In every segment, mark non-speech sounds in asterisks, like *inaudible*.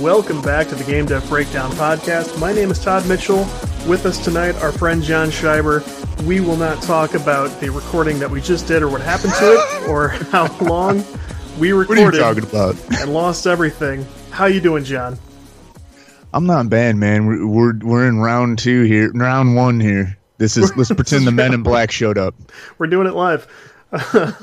welcome back to the Game Dev Breakdown podcast. My name is Todd Mitchell. With us tonight, our friend John Schreiber. We will not talk about the recording that we just did or what happened to it or *laughs* how long we recorded What are you talking about? and lost everything. How you doing, John? I'm not bad, man. We're, we're we're in round two here, round one here. This is let's pretend the Men in Black showed up. *laughs* We're doing it live. *laughs*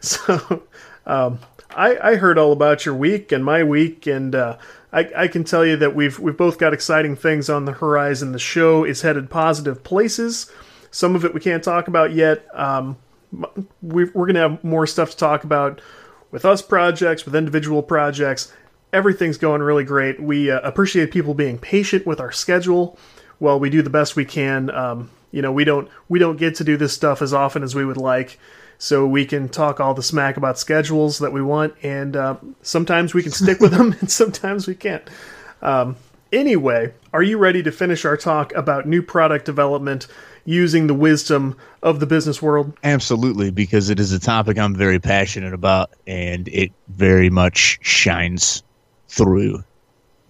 so, um, I, I heard all about your week and my week, and uh, I, I can tell you that we've we've both got exciting things on the horizon. The show is headed positive places. Some of it we can't talk about yet. Um, we we're going to have more stuff to talk about with us projects, with individual projects. Everything's going really great. We uh, appreciate people being patient with our schedule while we do the best we can. Um, you know, we don't we don't get to do this stuff as often as we would like, so we can talk all the smack about schedules that we want, and uh, sometimes we can stick with *laughs* them, and sometimes we can't. Um, anyway, are you ready to finish our talk about new product development using the wisdom of the business world? Absolutely, because it is a topic I'm very passionate about, and it very much shines through.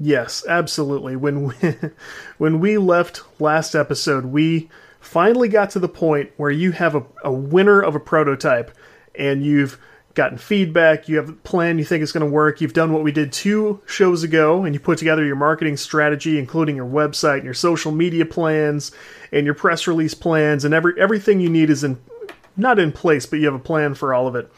Yes, absolutely. When we, *laughs* when we left last episode, we finally got to the point where you have a, a winner of a prototype and you've gotten feedback, you have a plan you think is going to work, you've done what we did two shows ago, and you put together your marketing strategy, including your website and your social media plans and your press release plans, and every everything you need is in not in place, but you have a plan for all of it.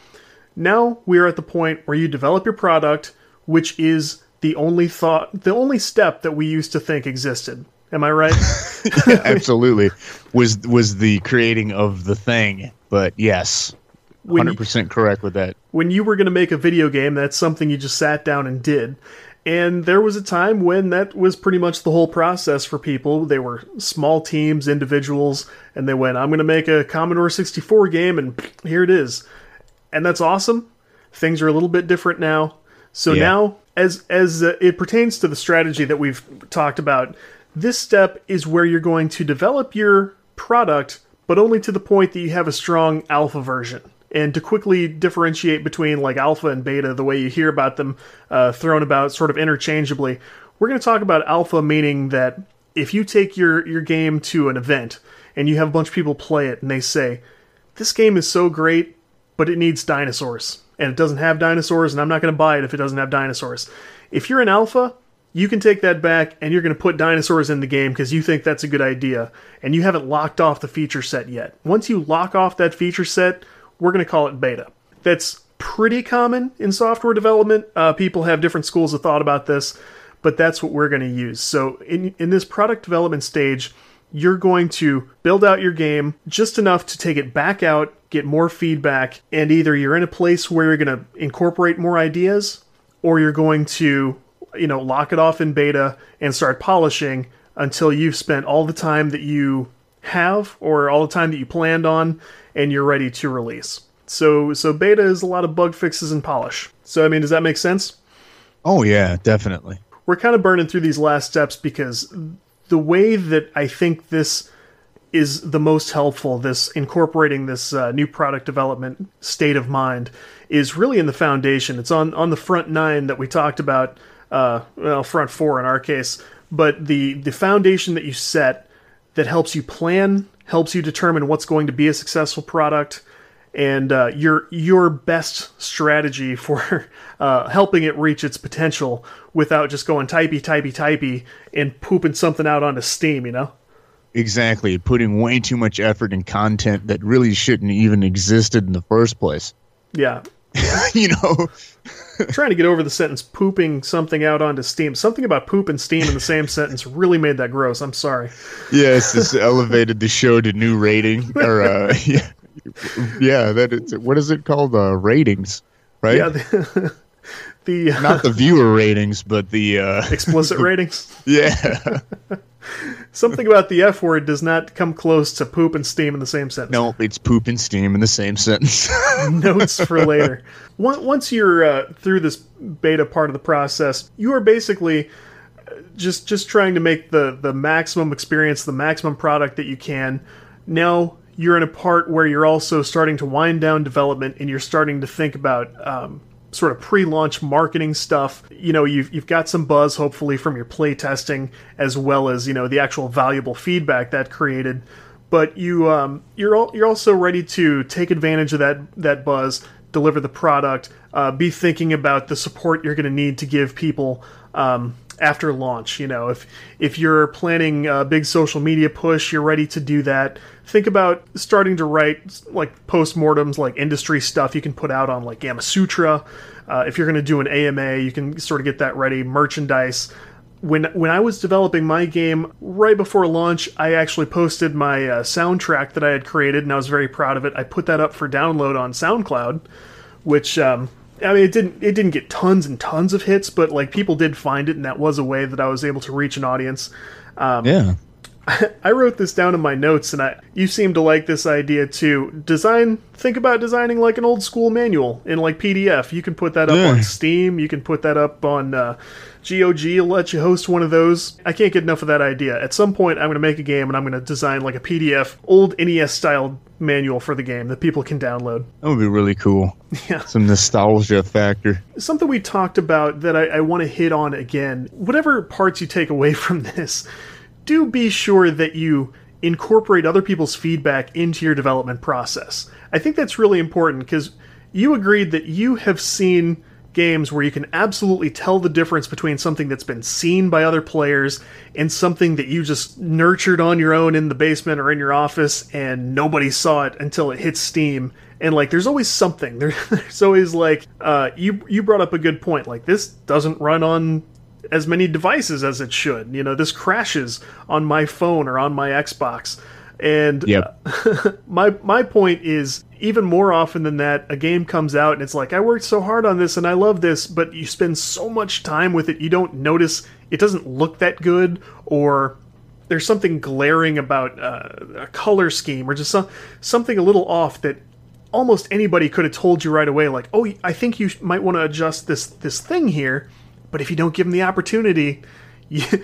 Now we are at the point where you develop your product, which is the only thought, the only step that we used to think existed. Am I right? *laughs* Absolutely, was was the creating of the thing, but yes, When hundred you- percent correct with that. when you were going to make a video game, that's something you just sat down and did. And there was a time when that was pretty much the whole process for people. They were small teams, individuals, and they went, I'm going to make a Commodore 64 game, and here it is. And that's awesome. Things are a little bit different now. So Yeah. now, as, as uh, it pertains to the strategy that we've talked about, this step is where you're going to develop your product, but only to the point that you have a strong alpha version. And to quickly differentiate between like alpha and beta, the way you hear about them uh, thrown about sort of interchangeably, we're going to talk about alpha, meaning that if you take your, your game to an event and you have a bunch of people play it and they say, This game is so great, but it needs dinosaurs. And it doesn't have dinosaurs, and I'm not going to buy it if it doesn't have dinosaurs. If you're an alpha, you can take that back and you're going to put dinosaurs in the game because you think that's a good idea and you haven't locked off the feature set yet. Once you lock off that feature set, we're going to call it beta. That's pretty common in software development. Uh, people have different schools of thought about this, but that's what we're going to use. So in, in this product development stage, you're going to build out your game just enough to take it back out, get more feedback, and either you're in a place where you're going to incorporate more ideas or you're going to you know lock it off in beta and start polishing until you've spent all the time that you have or all the time that you planned on and you're ready to release so so beta is a lot of bug fixes and polish so i mean does that make sense Oh yeah, definitely. we're kind of burning through these last steps because the way that I think this is the most helpful, this incorporating this uh, new product development state of mind, is really in the foundation. It's on on the front nine that we talked about, uh, well, front four in our case, but the the foundation that you set that helps you plan, helps you determine what's going to be a successful product, and uh, your your best strategy *laughs* for uh, helping it reach its potential without just going typey typey typey and pooping something out onto Steam. You know. Exactly, putting way too much effort in content that really shouldn't even existed in the first place. Yeah. *laughs* you know, Trying to get over the sentence pooping something out onto Steam. Something about poop and Steam in the same *laughs* sentence really made that gross. I'm sorry. yes, this *laughs* elevated the show to new rating or uh, yeah, yeah. That is what is it called? Uh, ratings, right? Yeah. The, the uh, Not the viewer ratings, but the uh, explicit ratings. yeah. Something about the F word does not come close to poop and Steam in the same sentence. No, it's poop and steam in the same sentence. *laughs* notes for later. Once you're uh, through this beta part of the process, you are basically uh, just just trying to make the the maximum experience, the maximum product that you can. Now you're in a part where you're also starting to wind down development, and you're starting to think about um, sort of pre-launch marketing stuff. You know, you've you've got some buzz hopefully from your play testing as well as you know the actual valuable feedback that created. But you um, you're you're also ready to take advantage of that that buzz, deliver the product, uh, be thinking about the support you're going to need to give people. Um, after launch. You know, if if you're planning a big social media push, you're ready to do that. Think about starting to write like postmortems, like industry stuff you can put out on like Gamasutra. Uh, if you're going to do an AMA, you can sort of get that ready. Merchandise. When when I was developing my game right before launch, I actually posted my uh, soundtrack that I had created, and I was very proud of it. I put that up for download on SoundCloud, which um, I mean, it didn't it didn't get tons and tons of hits, but like people did find it, and that was a way that I was able to reach an audience. Um, yeah. *laughs* I wrote this down in my notes, and I you seem to like this idea too. Design, think about designing like an old school manual in like PDF. You can put that up Yeah. on Steam. You can put that up on uh, GOG. Let you host one of those. I can't get enough of that idea. At some point, I'm going to make a game, and I'm going to design like a PDF, old NES style manual for the game that people can download. That would be really cool. *laughs* Yeah. Some nostalgia factor. something we talked about that I, I want to hit on again. Whatever parts you take away *laughs* from this, do be sure that you incorporate other people's feedback into your development process. I think that's really important because you agreed that you have seen games where you can absolutely tell the difference between something that's been seen by other players and something that you just nurtured on your own in the basement or in your office and nobody saw it until it hits Steam. And like, there's always something. *laughs* There's always like, uh, you you brought up a good point. Like, this doesn't run on as many devices as it should. You know, this crashes on my phone or on my Xbox. And Yep. uh, *laughs* my my point is even more often than that, a game comes out and it's like I worked so hard on this and I love this, but you spend so much time with it, you don't notice it doesn't look that good or there's something glaring about uh, a color scheme or just some, something a little off that almost anybody could have told you right away like oh i think you might want to adjust this this thing here but if you don't give them the opportunity you, *laughs*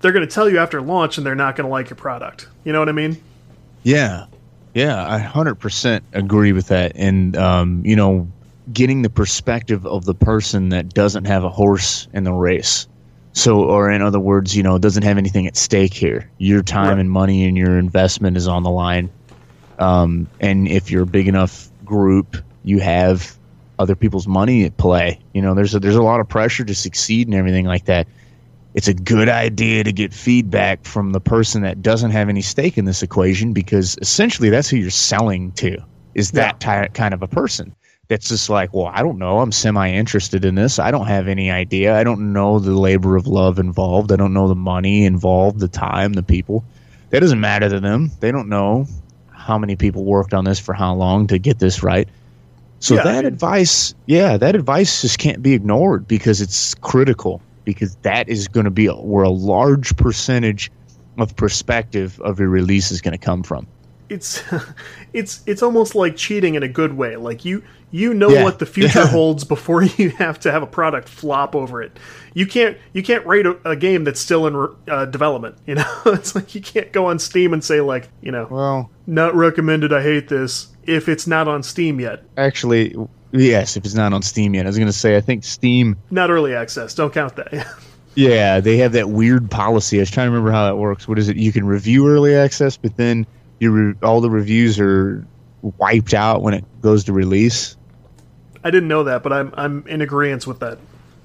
they're going to tell you after launch and they're not going to like your product you know what i mean Yeah, yeah, I hundred percent agree with that. And um, you know, getting the perspective of the person that doesn't have a horse in the race. So, or in other words, you know, doesn't have anything at stake here. Your time Right. and money and your investment is on the line. Um, and if you're a big enough group, you have other people's money at play. You know, there's a, there's a lot of pressure to succeed and everything like that. It's a good idea to get feedback from the person that doesn't have any stake in this equation because essentially that's who you're selling to is that ti kind of a person. That's just like well i don't know. I'm semi interested in this. I don't have any idea. I don't know the labor of love involved. I don't know the money involved the time the people. That doesn't matter to them. They don't know how many people worked on this for how long to get this right so Yeah, I that mean- advice yeah that advice just can't be ignored because it's critical because that is going to be where a large percentage of perspective of your release is going to come from it's *laughs* it's it's almost like cheating in a good way. Like you you know Yeah. what the future holds before *laughs* you have to have a product flop over it. You can't you can't rate a, a game that's still in uh, development *laughs* you know? It's like you can't go on steam and say like you know well not recommended i hate this if it's not on steam yet. Actually yes if it's not on steam yet. I was going to say i think steam not early access don't count that. Yeah they have that weird policy. I was trying to remember how that works. What is it? You can review early access but then your re- all the reviews are wiped out when it goes to release i didn't know that but i'm i'm in agreement with that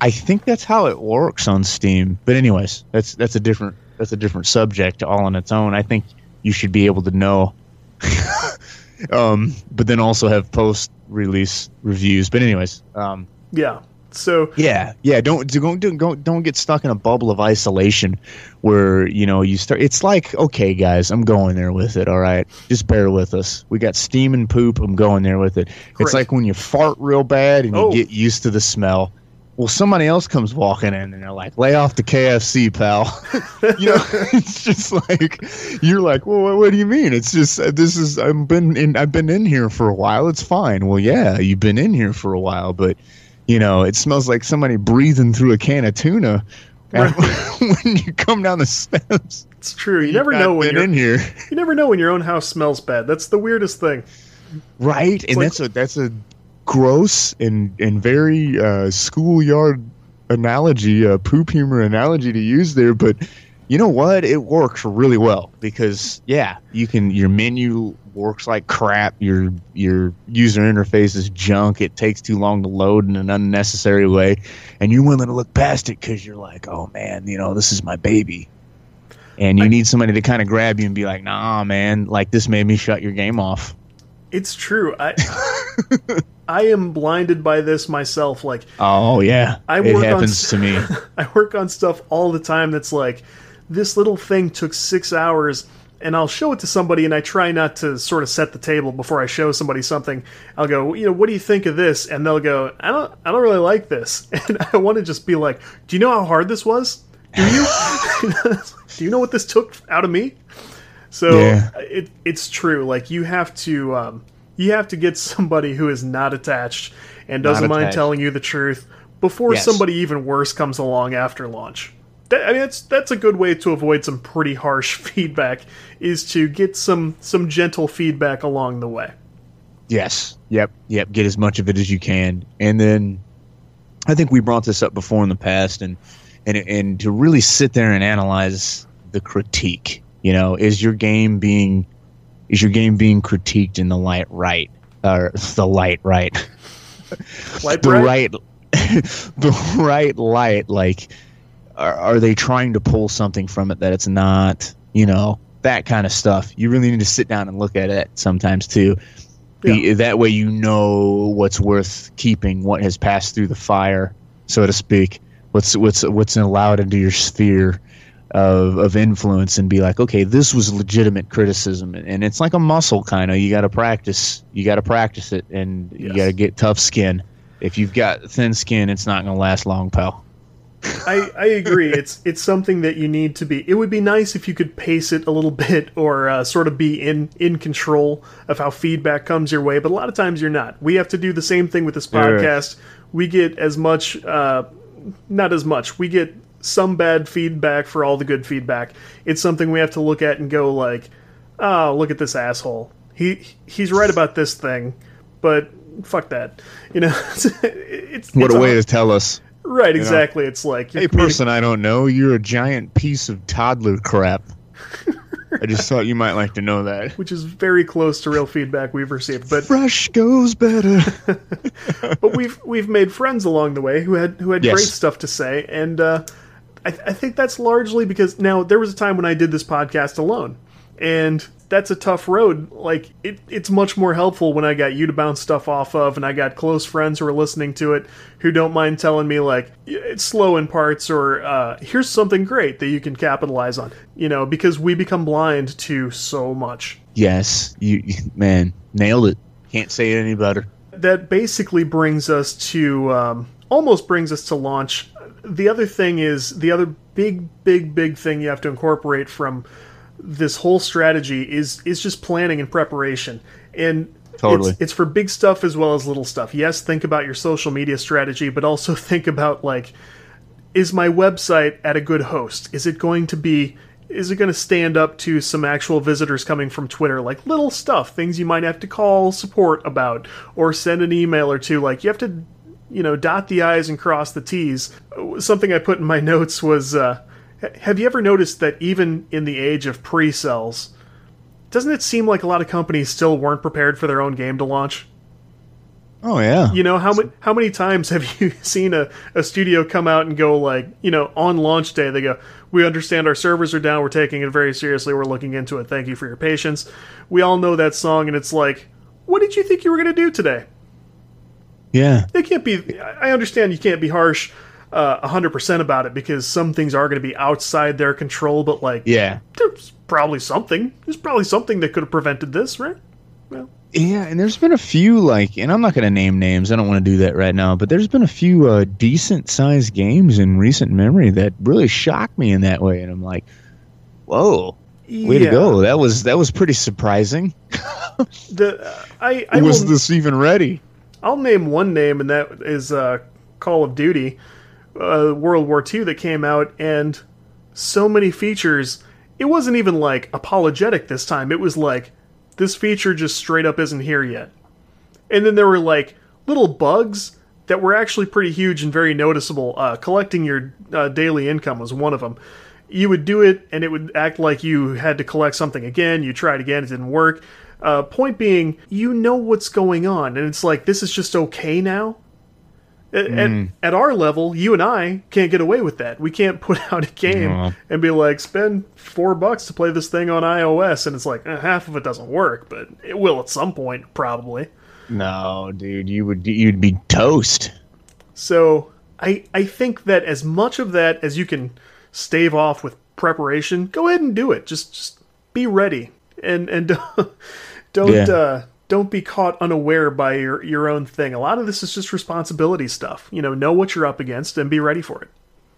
I think that's how it works on Steam. But anyways, that's that's a different that's a different subject all on its own. I think you should be able to know. *laughs* um, but then also have post release reviews. But anyways, um, yeah so yeah, yeah. Don't don't don't don't don't get stuck in a bubble of isolation where you know you start. It's like okay, guys, I'm going there with it. All right, just bear with us. We got steam and poop. I'm going there with it. Great. It's like when you fart real bad and you Oh. get used to the smell. Well, somebody else comes walking in and they're like, "Lay off the KFC, pal." *laughs* you know, *laughs* it's just like you're like, "Well, what, what do you mean?" It's just uh, this is I've been in I've been in here for a while. It's fine. Well, yeah, you've been in here for a while, but you know, it smells like somebody breathing through a can of tuna. Right. *laughs* when you come down the steps, it's true you never You've know when you're in here, you never know when your own house smells bad that's the weirdest thing right? And like- that's a that's a gross and and very uh, schoolyard analogy, uh, poop humor analogy to use there, but you know what? It works really well because yeah, you can your menu works like crap. Your your user interface is junk. It takes too long to load in an unnecessary way, and you're willing to look past it because you're like, oh man, you know this is my baby, and you I, need somebody to kind of grab you and be like, nah, man, like this made me shut your game off. It's true. I *laughs* I am blinded by this myself. Like, oh yeah, I it happens on, to me. *laughs* I work on stuff all the time that's like this little thing took six hours and I'll show it to somebody and I try not to sort of set the table before I show somebody something. I'll go, you know, what do you think of this? And they'll go, I don't I don't really like this. *laughs* And I want to just be like, do you know how hard this was? Do you? *laughs* *laughs* do you know what this took out of me? So yeah. it it's true. Like you have to um, you have to get somebody who is not attached and doesn't mind telling you the truth before yes. somebody even worse comes along after launch that, I mean, that's that's a good way to avoid some pretty harsh *laughs* feedback. Is to get some some gentle feedback along the way. Yes. Yep. Yep. Get as much of it as you can, and then I think we brought this up before in the past, and and and to really sit there and analyze the critique. You know, is your game being is your game being critiqued in the light right or the light right? Light the right *laughs* the right light like are, are they trying to pull something from it that it's not? You know, that kind of stuff. You really need to sit down and look at it sometimes too. Yeah. that way, you know what's worth keeping, what has passed through the fire, so to speak. What's what's what's allowed into your sphere of of influence, and be like, okay, this was legitimate criticism, and it's like a muscle, kind of. You got to practice. You got to practice it, and yes. you got to get tough skin. If you've got thin skin, it's not going to last long, pal. I, I agree. It's it's something that you need to be. It would be nice if you could pace it a little *laughs* bit, or uh, sort of be in in control of how feedback comes your way. But a lot of times you're not. We have to do the same thing with this podcast. Right. We get as much, uh, not as much. We get some bad feedback for all the good feedback. It's something we have to look at and go like, oh, look at this asshole. He he's right about this thing, but fuck that. You know, *laughs* it's, it's what a way to tell us. Right, exactly. know? It's like hey, person I don't know, you're a giant piece of toddler crap. *laughs* I just thought you might like to know that. Which is very close to real feedback we've received. But fresh goes better. *laughs* but we've we've made friends along the way who had who had yes. great stuff to say, and uh, I, th- I think that's largely because now there was a time when I did this podcast alone, and that's a tough road. Like it, it's much more helpful when I got you to bounce stuff off of, and I got close friends who are listening to it who don't mind telling me like it's slow in parts or uh, here's something great that you can capitalize on. You know, because we become blind to so much. Yes, you man nailed it. Can't say it any better. That basically brings us to um, almost brings us to launch. The other thing is the other big, big, big thing you have to incorporate from this whole strategy is is just planning and preparation. And totally. it's, it's, for big stuff as well as little stuff. Yes think about your social media strategy but also *laughs* think about like is my website at a good host? Is it going to be is it going to stand up to some actual visitors coming from twitter? Like little stuff things you might have to call support about or send an email or two. Like you have to you know dot the i's and cross the t's. Something i put in my *laughs* notes was uh have you ever noticed that even in the age of pre-sales, doesn't it seem like a lot of companies still weren't prepared for their own game to launch? Oh yeah. You know how many how many times have you *laughs* seen a, a studio come out and go like you know on launch day they go we understand our servers are down we're taking it very seriously we're looking into it thank you for your patience we all know that song and it's like what did you think you were going to do today yeah it can't be I understand you can't be harsh uh, 100% about it because some things are going to be outside their control, but like, yeah, there's probably something. There's probably something that could have prevented this, right? Well, yeah, and there's been a few like, and I'm not going to name names. I don't want to do that right now, but there's been a few uh, decent sized games in recent memory that really shocked me in that way, and I'm like, whoa. Way yeah. to go! That was that was pretty surprising. *laughs* the uh, I, I was will, this even ready? I'll name one name, and that is uh, Call of Duty uh, World War II that came out, and so many features. It wasn't even like apologetic this time. It was like this feature just straight up isn't here yet. And then there were like little bugs that were actually pretty huge and very noticeable. Uh, collecting your uh, daily income was one of them. You would do it, and it would act like you had to collect something again. You tried again, it didn't work. Uh, point being, you know what's going on, and it's like this is just okay now. At, Mm. at, at our level, you and I can't get away with that. We can't *laughs* put out a game and be like, spend four bucks to play this thing on iOS, and it's like eh, half of it doesn't work, but it will at some point, probably. No, dude, you would you'd be toast. So I I think that as much of that as you can stave off with preparation, go ahead and do it. Just just be ready and and *laughs* don't Yeah. uh, don't be caught unaware by your your own thing. A lot of this is just responsibility stuff. You know, know what you're up against and be ready for it.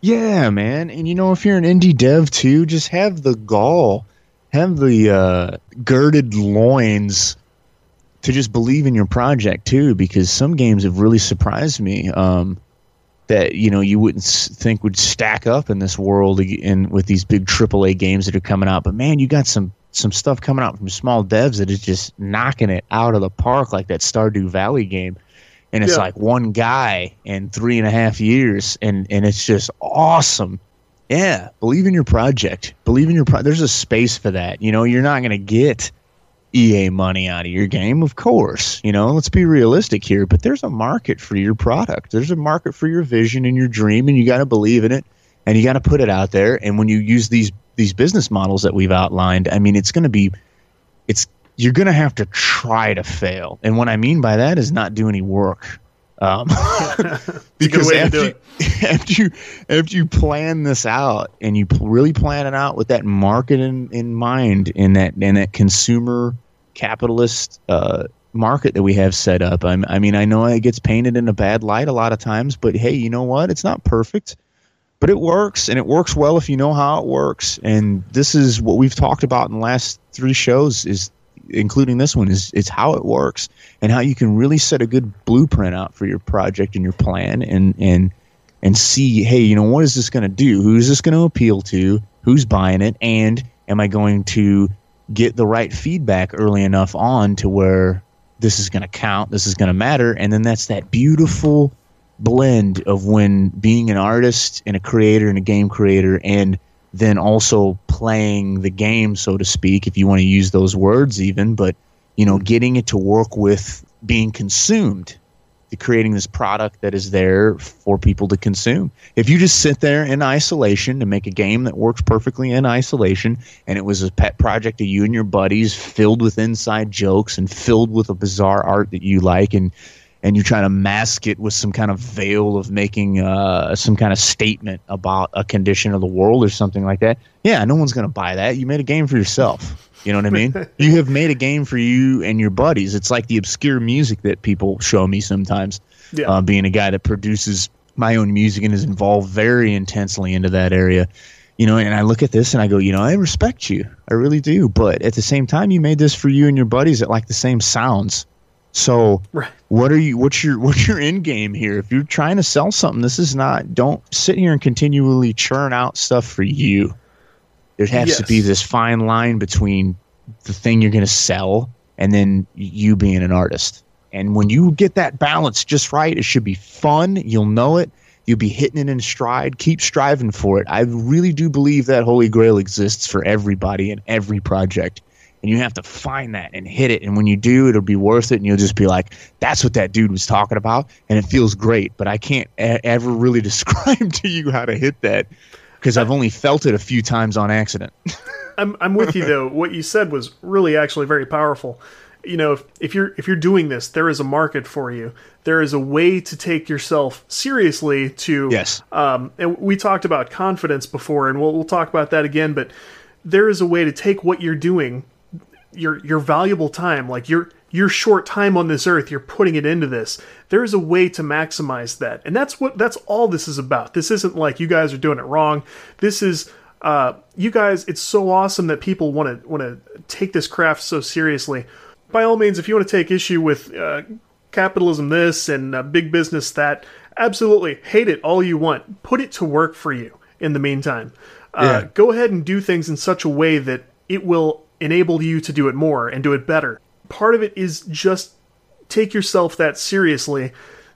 Yeah, man. And you know, if you're an indie dev too, just have the gall, have the uh, girded loins to just believe in your project too, because some games have really surprised me. Um, that you know you wouldn't think would stack up in this world and with these big AAA games that are coming out. But man, you got some some stuff coming out from small devs that is just knocking it out of the park, like that Stardew Valley game. And it's Yeah. like one guy in three and a half years, and and it's just awesome. Yeah, believe in your project. Believe in your pro- There's a space for that. You know, you're not going to get EA money out of your game, of course. You know, let's be realistic here, but there's a market for your product. There's a market for your vision and your dream, and you got to believe in it, and you got to put it out there. And when you use these these business models that we've outlined, I mean, it's going to be, it's you're going to have to try to fail. And what I mean by that is not do any work. Um, *laughs* *laughs* because after, *laughs* after you after you plan this out and you really plan it out with that market in, in mind in that in that consumer capitalist uh, market that we have set up. I'm, I mean, I know it gets painted in a bad light a lot of times, but hey, you know what? It's not perfect, but it works, and it works well if you know how it works. And this is what we've talked about in the last three shows, is including this one, is it's how it works and how you can really set a good blueprint out for your project and your plan, and and and see, hey, you know, what is this going to do? Who's this going to appeal to? Who's buying it? And am I going to get the right feedback early enough on to where this is going to count, this is going to matter? And then that's that beautiful blend of when being an artist and a creator and a game creator and then also playing the game, so to speak, if you want to use those words even, but you know, getting it to work with being consumed to creating this product that is there for people to consume. If you just sit there in isolation and make a game that works perfectly in isolation, and it was a pet project of you and your buddies, filled with inside jokes and filled with a bizarre art that you like, and and you're trying to mask it with some kind of veil of making uh, some kind of statement about a condition of the world or something like that. Yeah, no one's going to buy that. You made a game for yourself. You know what I mean? *laughs* you have made a game for you and your buddies. It's like the obscure music that people show me sometimes. Yeah. Uh, being a guy that produces my own music and is involved very intensely into that area. You know, and I look at this and I go, you know, I respect you. I really do. But at the same time, you made this for you and your buddies that like the same sounds. So Right. what are you what's your what's your end game here? If you're trying to sell something this is not don't sit here and continually churn out stuff for you. There has to be this fine line between the thing you're going to sell and then you being an artist. And when you get that balance just right it should be fun. You'll know it. You'll be hitting it in stride. Keep striving for it. I really do believe that holy grail exists for everybody in every project and you have to find that and hit it. And when you do, it'll be worth it, and you'll just be like, "That's what that dude was talking about," and it feels great. But I can't e- ever really *laughs* describe to you how to hit that because I've only felt it a few times on accident. *laughs* I'm I'm with you though. What you said was really actually very powerful. You know, if, if you're if you're doing this, there is a market for you. There is a way to take yourself seriously. To Yes. um, and we talked about confidence before, and we'll we'll talk about that again. But there is a way to take what you're doing, your your valuable time, like your your short time on this earth, you're putting it into this. There is a way to maximize that, and that's what that's all this is about. This isn't like you guys are doing it wrong. This is uh, you guys. It's so awesome that people want to want to take this craft so seriously. By all means, if you want to take issue with uh, capitalism, this and uh, big business, that absolutely hate it all you want. Put it to work for you. In the meantime, uh, Yeah. go ahead and do things in such a way that it will enable you to do it more and do it better. Part of it is just take yourself that seriously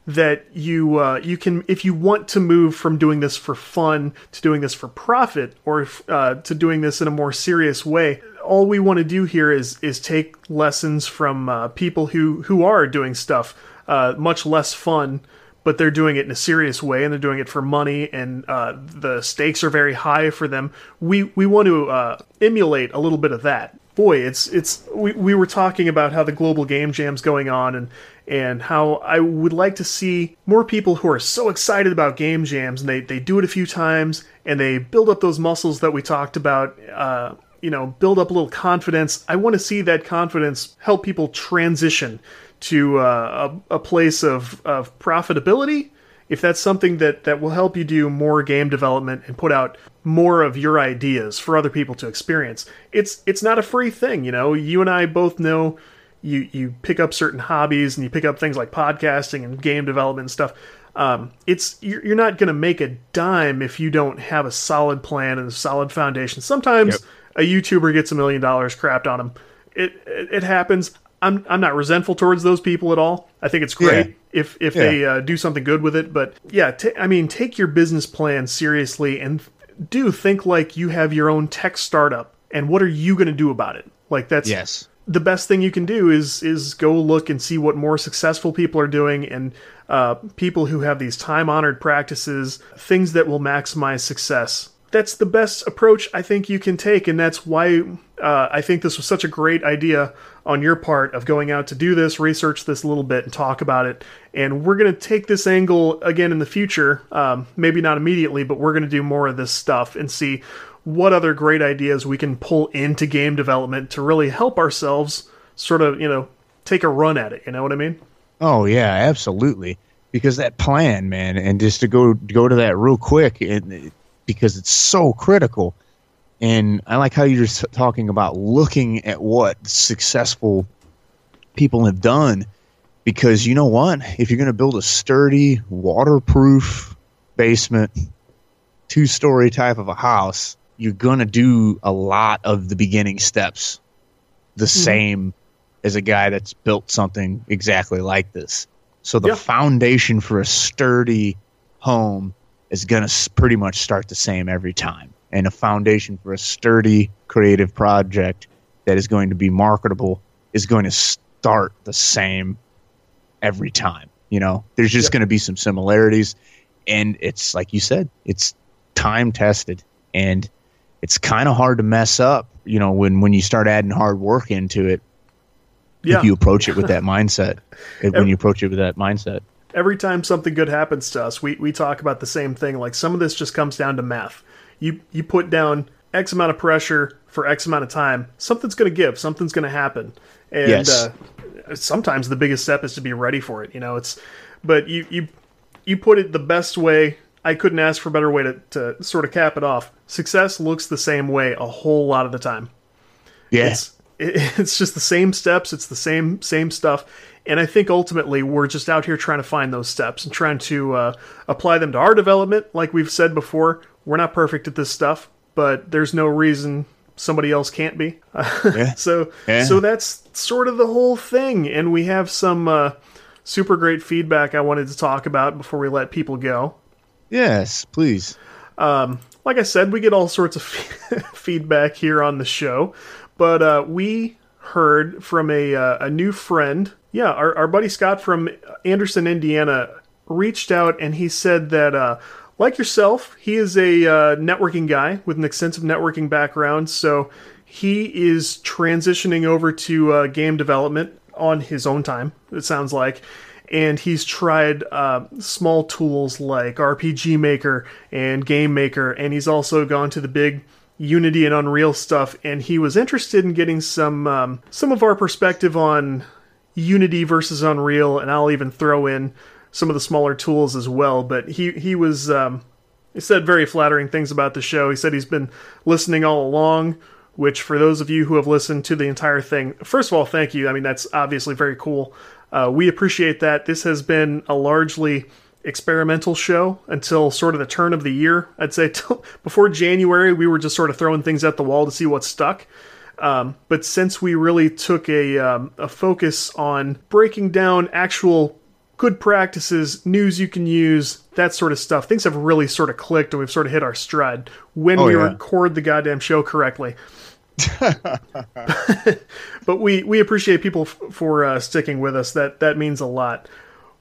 that you uh, you can if you want to move from doing this for fun to doing this for profit or uh, to doing this in a more serious way all we want to do here is is take lessons from uh, people who who are doing stuff uh, much less fun but they're doing it in a serious way and they're doing it for money and uh, the stakes are very high for them. We we want to uh, emulate a little bit of that. Boy, it's it's we, we were talking about how the global game jam's going on and and how I would like to see more people who are so excited about game jams and they, they do it a few times and they build up those muscles that we talked about, uh, you know, build up a little confidence. I want to see that confidence help people transition to uh, a, a place of, of profitability. If that's something that that will help you do more game development and put out more of your ideas for other people to experience it's it's not a free thing you know? You and i both know you you pick up certain hobbies and you pick up things like podcasting and game development and stuff. Um, it's you're, you're not going to make a dime if you don't have a solid plan and a solid foundation. Sometimes yep. a youtuber gets a million dollars crapped on them it, it, it happens I'm I'm not resentful towards those people at all. I think it's great yeah. if if yeah. they uh, do something good with it. But yeah, t- I mean, take your business plan seriously and do think like you have your own tech startup. And what are you going to do about it? Like that's yes. The best thing you can do is is go look and see what more successful people are doing and uh, people who have these time honored practices, things that will maximize success that's the best approach I think you can take, and that's why uh, I think this was such a great idea on your part of going out to do this, research this a little bit, and talk about it. And we're going to take this angle again in the future, um, maybe not immediately, but we're going to do more of this stuff and see what other great ideas we can pull into game development to really help ourselves sort of, you know, take a run at it. You know what I mean? Oh yeah, absolutely. Because that plan, man, and just to go go to that real quick, it, because it's so critical. And I like how you're talking about looking at what successful people have done because you know what? If you're going to build a sturdy, waterproof basement, two story type of a house, you're going to do a lot of the beginning steps the mm-hmm. same as a guy that's built something exactly like this. So the foundation for a sturdy home is going to pretty much start the same every time. And a foundation for a sturdy creative project that is going to be marketable is going to start the same every time. You know, there's just going to be some similarities. And it's like you said, it's time tested and it's kind of hard to mess up, you know, when, when you start adding hard work into it. Yeah. *laughs* If you approach it with that mindset, when you approach it with that mindset every time something good happens to us, we, we talk about the same thing. Like some of this just comes down to math. You you put down X amount of pressure for X amount of time, something's going to give, something's going to happen, and yes. uh, sometimes the biggest step is to be ready for it. You know, it's but you you you put it the best way. I couldn't ask for a better way to, to sort of cap it off. Success looks the same way a whole lot of the time. Yes. Yeah. It's, *laughs* it's just the same steps. It's the same same stuff and I think ultimately we're just out here trying to find those steps and trying to uh, apply them to our development. Like we've said before, we're not perfect at this stuff, but there's no reason somebody else can't be. *laughs* yeah. so yeah. so that's sort of the whole thing. And we have some uh, super great feedback I wanted to talk about before we let people go. Yes, please. Um, like I said, we get all sorts of *laughs* feedback here on the show, but uh, we heard from a uh, a new friend yeah, our, our buddy Scott from Anderson, Indiana, reached out and he said that, uh, like yourself, he is a uh, networking guy with an extensive networking background. So he is transitioning over to uh, game development on his own time, it sounds like. And he's tried uh, small tools like RPG Maker and Game Maker, and he's also gone to the big Unity and Unreal stuff. And he was interested in getting some um, some of our perspective on Unity versus Unreal, and I'll even throw in some of the smaller tools as well. But he he was um, he said very flattering things about the show. He said he's been listening all along. Which, for those of you who have listened to the entire thing, first of all, thank you. I mean, that's obviously very cool. Uh, we appreciate that. This has been a largely experimental show until sort of the turn of the year. I'd say *laughs* before January, we were just sort of throwing things at the wall to see what stuck. Um, but since we really took a, um, a focus on breaking down actual good practices, news you can use, that sort of stuff, things have really sort of clicked and we've sort of hit our stride when Oh, we yeah. record the goddamn show correctly. *laughs* *laughs* but we, we appreciate people f- for uh, sticking with us. That that means a lot.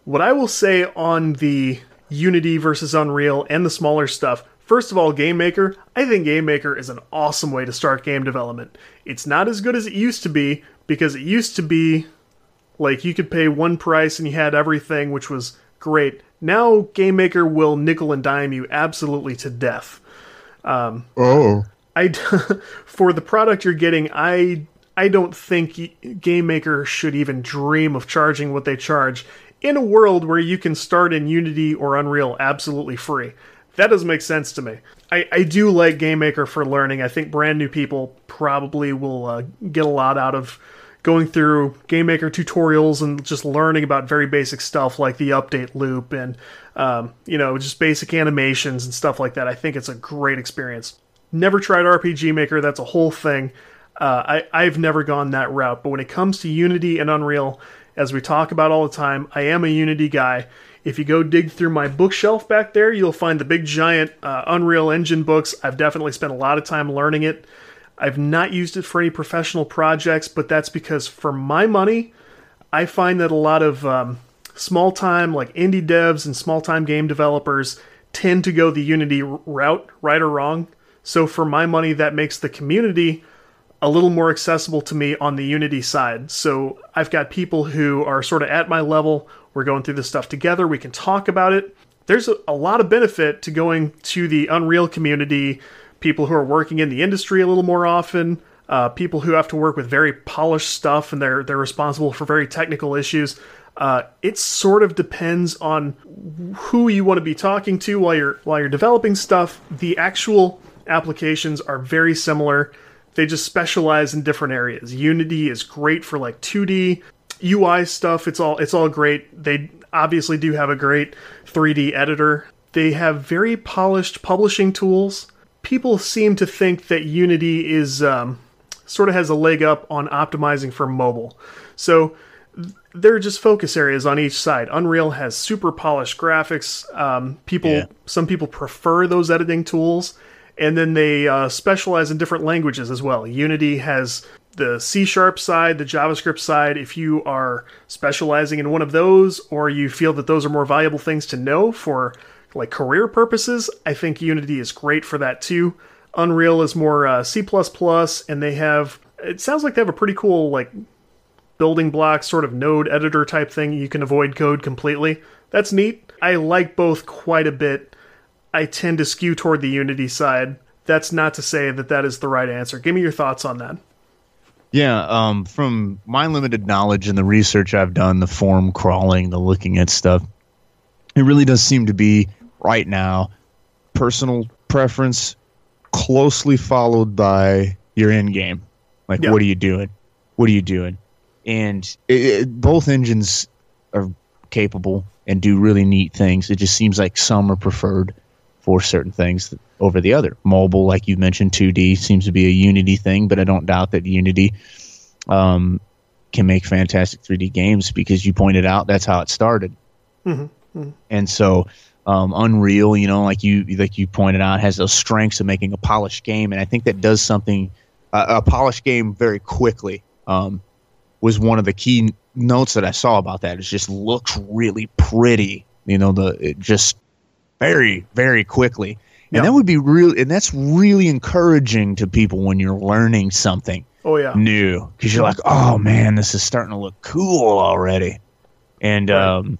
What I will say on the Unity versus Unreal and the smaller stuff. First of all, Game Maker. I think Game Maker is an awesome way to start game development. It's not as good as it used to be because it used to be like you could pay one price and you had everything, which was great. Now Game Maker will nickel and dime you absolutely to death. Um, oh. I *laughs* for the product you're getting, I I don't think Game Maker should even dream of charging what they charge in a world where you can start in Unity or Unreal absolutely free. That doesn't make sense to me. I, I do like Game Maker for learning. I think brand new people probably will uh, get a lot out of going through Game Maker tutorials and just learning about very basic stuff like the update loop and um, you know just basic animations and stuff like that. I think it's a great experience. Never tried RPG Maker. That's a whole thing. Uh, I, I've never gone that route. But when it comes to Unity and Unreal, as we talk about all the time, I am a Unity guy. If you go dig through my bookshelf back there, you'll find the big giant uh, Unreal Engine books. I've definitely spent a lot of time learning it. I've not used it for any professional projects, but that's because for my money, I find that a lot of um, small time, like indie devs and small time game developers, tend to go the Unity route, right or wrong. So for my money, that makes the community a little more accessible to me on the Unity side. So I've got people who are sort of at my level. We're going through this stuff together. We can talk about it. There's a, a lot of benefit to going to the Unreal community, people who are working in the industry a little more often, uh, people who have to work with very polished stuff and they're they're responsible for very technical issues. Uh, it sort of depends on who you want to be talking to while you're while you're developing stuff. The actual applications are very similar. They just specialize in different areas. Unity is great for like 2D UI stuff. It's all it's all great. They obviously do have a great 3D editor. They have very polished publishing tools. People seem to think that Unity is um, sort of has a leg up on optimizing for mobile. So they're just focus areas on each side. Unreal has super polished graphics. Um, people, Yeah. some people prefer those editing tools, and then they uh, specialize in different languages as well. Unity has the C sharp side, the JavaScript side. If you are specializing in one of those, or you feel that those are more valuable things to know for like career purposes, I think Unity is great for that too. Unreal is more uh, C++, and they have. It sounds like they have a pretty cool like building block sort of node editor type thing. You can avoid code completely. That's neat. I like both quite a bit. I tend to skew toward the Unity side. That's not to say that that is the right answer. Give me your thoughts on that. Yeah, um, from my limited knowledge and the research I've done, the form crawling, the looking at stuff, it really does seem to be right now personal preference closely followed by your end game. Like, Yeah. what are you doing? What are you doing? And it, it, both engines are capable and do really neat things. It just seems like some are preferred for certain things over the other. Mobile, like you mentioned, 2D seems to be a Unity thing, but I don't doubt that Unity um, can make fantastic 3D games because you pointed out that's how it started. And so, um, Unreal, you know, like you like you pointed out, has those strengths of making a polished game, and I think that does something. Uh, a polished game very quickly um, was one of the key notes that I saw about that. It just looks really pretty, you know, the it just very very quickly, and Yeah. that would be really, and that's really encouraging to people when you're learning something Oh yeah. new because you're like, oh man, this is starting to look cool already, and Right. um,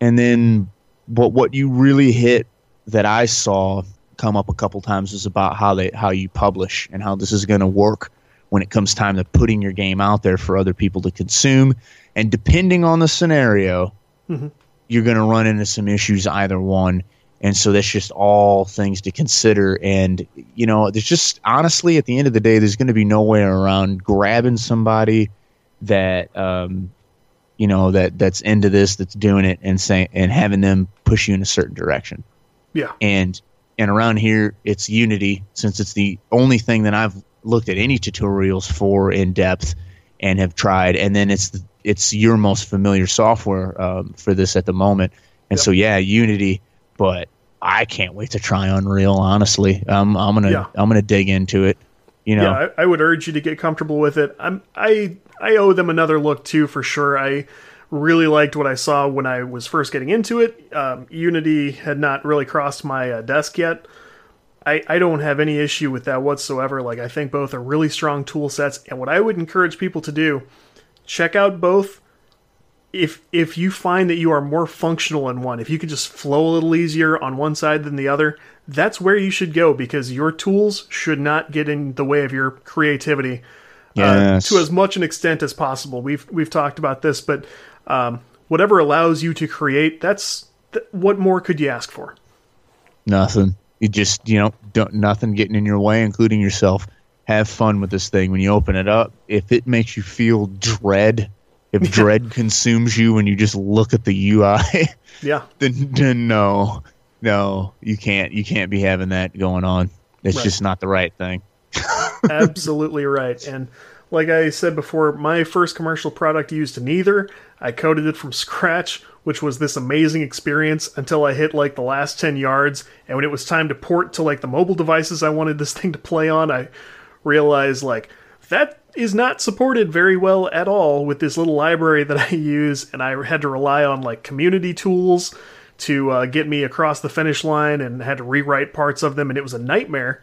and then what what you really hit that I saw come up a couple times is about how they how you publish and how this is going to work when it comes time to putting your game out there for other people to consume, and depending on the scenario, Mhm. you're going to run into some issues either one. And so that's just all things to consider. And, you know, there's just honestly, at the end of the day, there's going to be no way around grabbing somebody that, um, you know, that that's into this, that's doing it, and saying and having them push you in a certain direction. Yeah. And and around here, it's Unity since it's the only thing that I've looked at any tutorials for in depth and have tried. And then it's it's your most familiar software um, for this at the moment. And yep. so yeah, Unity, but I can't wait to try Unreal. Honestly, um, I'm gonna yeah. I'm gonna dig into it. You know, yeah, I, I, would urge you to get comfortable with it. I'm I I owe them another look too for sure. I really liked what I saw when I was first getting into it. Um, Unity had not really crossed my uh, desk yet. I, I don't have any issue with that whatsoever. Like I think both are really strong tool sets, and what I would encourage people to do, check out both. If if you find that you are more functional in one, if you can just flow a little easier on one side than the other, that's where you should go because your tools should not get in the way of your creativity yes. uh, to as much an extent as possible. We've we've talked about this, but um, whatever allows you to create, that's th- what more could you ask for? Nothing. You just you know don't nothing getting in your way, including yourself. Have fun with this thing when you open it up. If it makes you feel dread, if dread consumes you when you just look at the UI, *laughs* yeah, then, then no, no, you can't. You can't be having that going on. It's right. just not the right thing. *laughs* Absolutely right. And like I said before, my first commercial product used neither. I coded it from scratch, which was this amazing experience until I hit like the last 10 yards. And when it was time to port to like the mobile devices I wanted this thing to play on, I realized like that is not supported very well at all with this little library that I use. And I had to rely on like community tools to uh, get me across the finish line and had to rewrite parts of them. And it was a nightmare.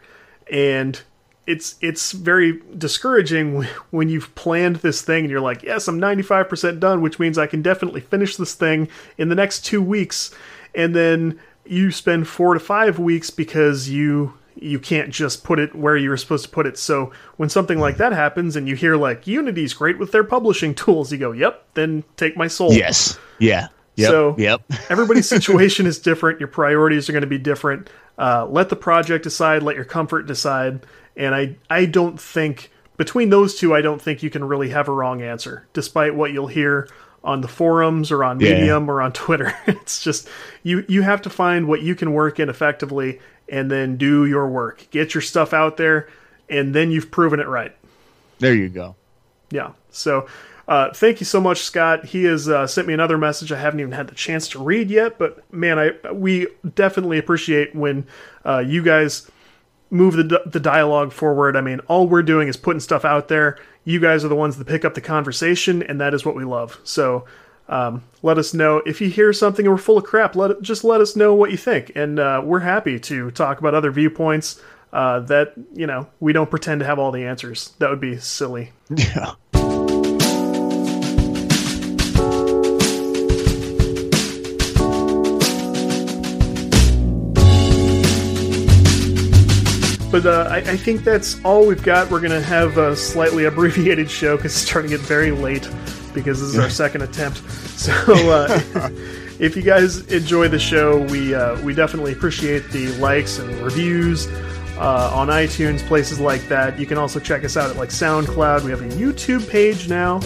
And it's it's very discouraging *laughs* when you've planned this thing and you're like, yes, I'm 95% done, which means I can definitely finish this thing in the next two weeks, and then you spend four to five weeks because you you can't just put it where you were supposed to put it. So when something like that happens and you hear like Unity's great with their publishing tools, you go, "Yep, then take my soul." Yes. Yeah. Yep. So yep. *laughs* everybody's situation is different. Your priorities are going to be different. Uh, let the project decide. Let your comfort decide and I I don't think between those two, I don't think you can really have a wrong answer, despite what you'll hear on the forums or on Medium yeah. or on Twitter. *laughs* it's just you you have to find what you can work in effectively and then do your work. Get your stuff out there and then you've proven it right. There you go. Yeah. So uh, thank you so much, Scott. He has uh, sent me another message I haven't even had the chance to read yet, but man, I we definitely appreciate when uh, you guys move the, the dialogue forward. I mean, all we're doing is putting stuff out there. You guys are the ones that pick up the conversation, and that is what we love. So um, let us know if you hear something and we're full of crap. Let just let us know what you think, and uh, we're happy to talk about other viewpoints. Uh, that you know, we don't pretend to have all the answers. That would be silly. Yeah. But uh, I, I, think that's all we've got. We're going to have a slightly abbreviated show because it's starting to get very late because this is our second attempt. *laughs* So uh, if you guys enjoy the show, we uh, we definitely appreciate the likes and reviews uh, on iTunes, places like that. You can also check us out at like SoundCloud. We have a YouTube page now.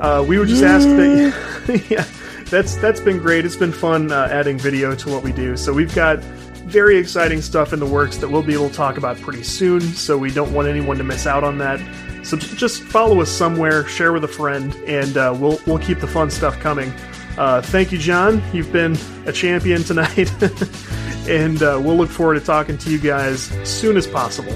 Uh, we would just ask that. yeah, *laughs* that's that's been great. It's been fun uh, adding video to what we do. So we've got very exciting stuff in the works that we'll be able to talk about pretty soon, so we don't want anyone to miss out on that. So just follow us somewhere, share with a friend, and uh, we'll we'll keep the fun stuff coming. Uh, thank you, John. You've been a champion tonight, *laughs* and uh, we'll look forward to talking to you guys soon as possible.